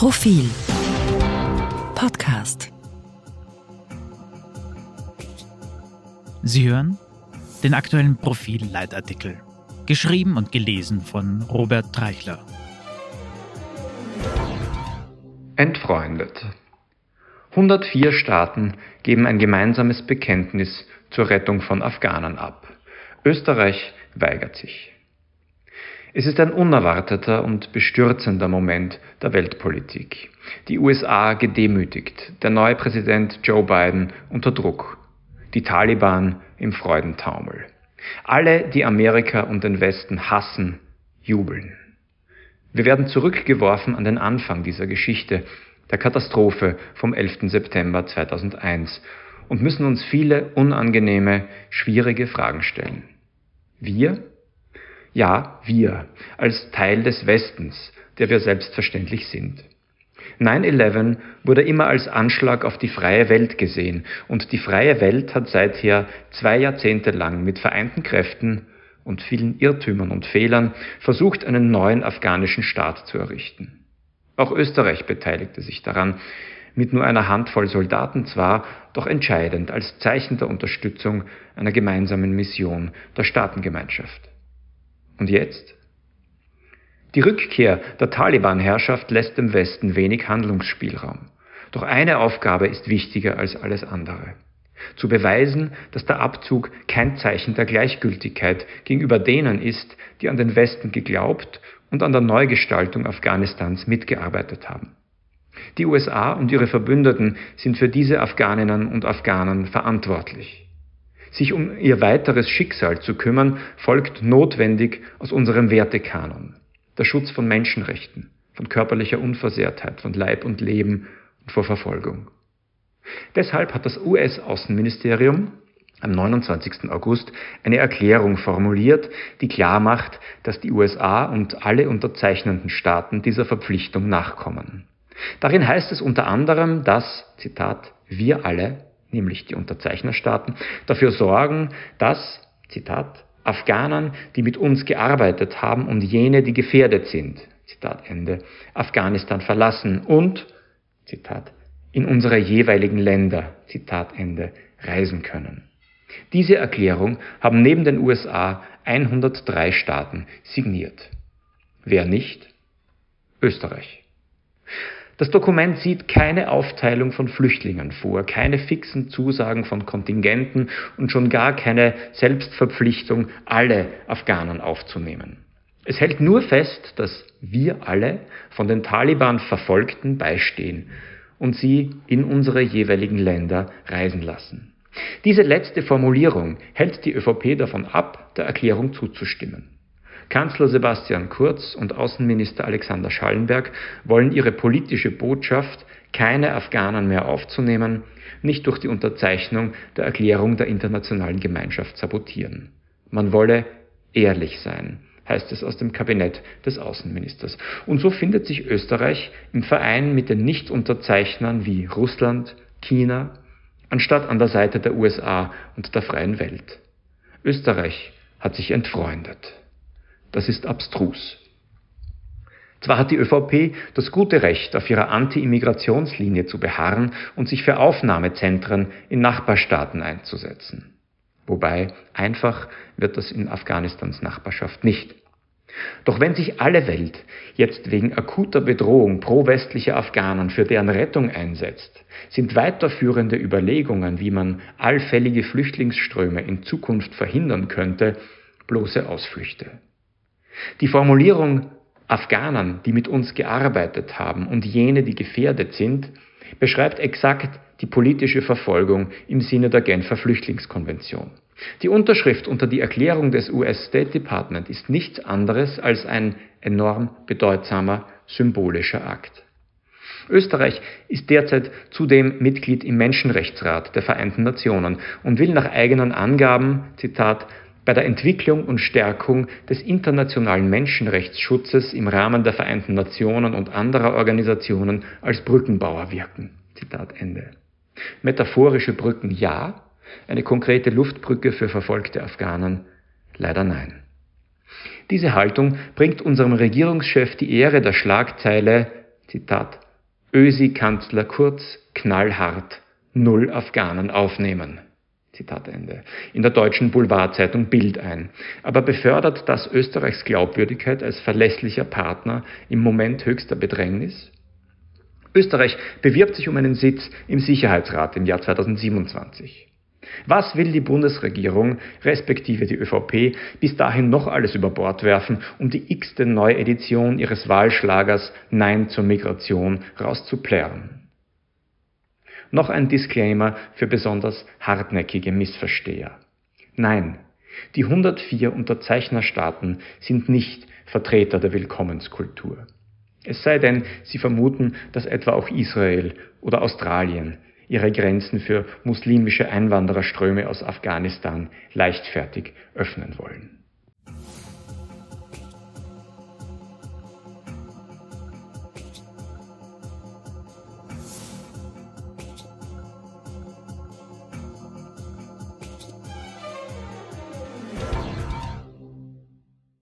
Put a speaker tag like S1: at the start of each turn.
S1: Profil Podcast
S2: Sie hören den aktuellen Profil-Leitartikel, geschrieben und gelesen von Robert Treichler.
S3: Entfreundet. 104 Staaten geben ein gemeinsames Bekenntnis zur Rettung von Afghanen ab. Österreich weigert sich. Es ist ein unerwarteter und bestürzender Moment der Weltpolitik. Die USA gedemütigt, der neue Präsident Joe Biden unter Druck, die Taliban im Freudentaumel. Alle, die Amerika und den Westen hassen, jubeln. Wir werden zurückgeworfen an den Anfang dieser Geschichte, der Katastrophe vom 11. September 2001 und müssen uns viele unangenehme, schwierige Fragen stellen. Wir ja, wir, als Teil des Westens, der wir selbstverständlich sind. 9-11 wurde immer als Anschlag auf die freie Welt gesehen und die freie Welt hat seither zwei Jahrzehnte lang mit vereinten Kräften und vielen Irrtümern und Fehlern versucht, einen neuen afghanischen Staat zu errichten. Auch Österreich beteiligte sich daran, mit nur einer Handvoll Soldaten zwar, doch entscheidend als Zeichen der Unterstützung einer gemeinsamen Mission der Staatengemeinschaft. Und jetzt? Die Rückkehr der Taliban-Herrschaft lässt dem Westen wenig Handlungsspielraum. Doch eine Aufgabe ist wichtiger als alles andere. Zu beweisen, dass der Abzug kein Zeichen der Gleichgültigkeit gegenüber denen ist, die an den Westen geglaubt und an der Neugestaltung Afghanistans mitgearbeitet haben. Die USA und ihre Verbündeten sind für diese Afghaninnen und Afghanen verantwortlich. Sich um ihr weiteres Schicksal zu kümmern, folgt notwendig aus unserem Wertekanon. Der Schutz von Menschenrechten, von körperlicher Unversehrtheit, von Leib und Leben und vor Verfolgung. Deshalb hat das US-Außenministerium am 29. August eine Erklärung formuliert, die klar macht, dass die USA und alle unterzeichnenden Staaten dieser Verpflichtung nachkommen. Darin heißt es unter anderem, dass, Zitat, wir alle nämlich die Unterzeichnerstaaten, dafür sorgen, dass, Zitat, Afghanen, die mit uns gearbeitet haben und jene, die gefährdet sind, Zitat Ende, Afghanistan verlassen und, Zitat, in unsere jeweiligen Länder, Zitat Ende, reisen können. Diese Erklärung haben neben den USA 103 Staaten signiert. Wer nicht? Österreich. Das Dokument sieht keine Aufteilung von Flüchtlingen vor, keine fixen Zusagen von Kontingenten und schon gar keine Selbstverpflichtung, alle Afghanen aufzunehmen. Es hält nur fest, dass wir alle von den Taliban Verfolgten beistehen und sie in unsere jeweiligen Länder reisen lassen. Diese letzte Formulierung hält die ÖVP davon ab, der Erklärung zuzustimmen. Kanzler Sebastian Kurz und Außenminister Alexander Schallenberg wollen ihre politische Botschaft, keine Afghanen mehr aufzunehmen, nicht durch die Unterzeichnung der Erklärung der internationalen Gemeinschaft sabotieren. Man wolle ehrlich sein, heißt es aus dem Kabinett des Außenministers. Und so findet sich Österreich im Verein mit den Nichtunterzeichnern wie Russland, China, anstatt an der Seite der USA und der freien Welt. Österreich hat sich entfreundet. Das ist abstrus. Zwar hat die ÖVP das gute Recht, auf ihrer Anti-Immigrationslinie zu beharren und sich für Aufnahmezentren in Nachbarstaaten einzusetzen. Wobei einfach wird das in Afghanistans Nachbarschaft nicht. Doch wenn sich alle Welt jetzt wegen akuter Bedrohung pro-westlicher Afghanen für deren Rettung einsetzt, sind weiterführende Überlegungen, wie man allfällige Flüchtlingsströme in Zukunft verhindern könnte, bloße Ausflüchte. Die Formulierung Afghanen, die mit uns gearbeitet haben und jene, die gefährdet sind, beschreibt exakt die politische Verfolgung im Sinne der Genfer Flüchtlingskonvention. Die Unterschrift unter die Erklärung des US State Department ist nichts anderes als ein enorm bedeutsamer symbolischer Akt. Österreich ist derzeit zudem Mitglied im Menschenrechtsrat der Vereinten Nationen und will nach eigenen Angaben, Zitat, bei der Entwicklung und Stärkung des internationalen Menschenrechtsschutzes im Rahmen der Vereinten Nationen und anderer Organisationen als Brückenbauer wirken. Zitat Ende. Metaphorische Brücken ja, eine konkrete Luftbrücke für verfolgte Afghanen leider nein. Diese Haltung bringt unserem Regierungschef die Ehre der Schlagzeile, Zitat, Ösi-Kanzler Kurz knallhart null Afghanen aufnehmen. Zitat Ende. In der deutschen Boulevardzeitung Bild ein. Aber befördert das Österreichs Glaubwürdigkeit als verlässlicher Partner im Moment höchster Bedrängnis? Österreich bewirbt sich um einen Sitz im Sicherheitsrat im Jahr 2027. Was will die Bundesregierung, respektive die ÖVP, bis dahin noch alles über Bord werfen, um die x-te Neuedition ihres Wahlschlagers Nein zur Migration rauszuplären? Noch ein Disclaimer für besonders hartnäckige Missversteher. Nein, die 104 Unterzeichnerstaaten sind nicht Vertreter der Willkommenskultur. Es sei denn, sie vermuten, dass etwa auch Israel oder Australien ihre Grenzen für muslimische Einwandererströme aus Afghanistan leichtfertig öffnen wollen.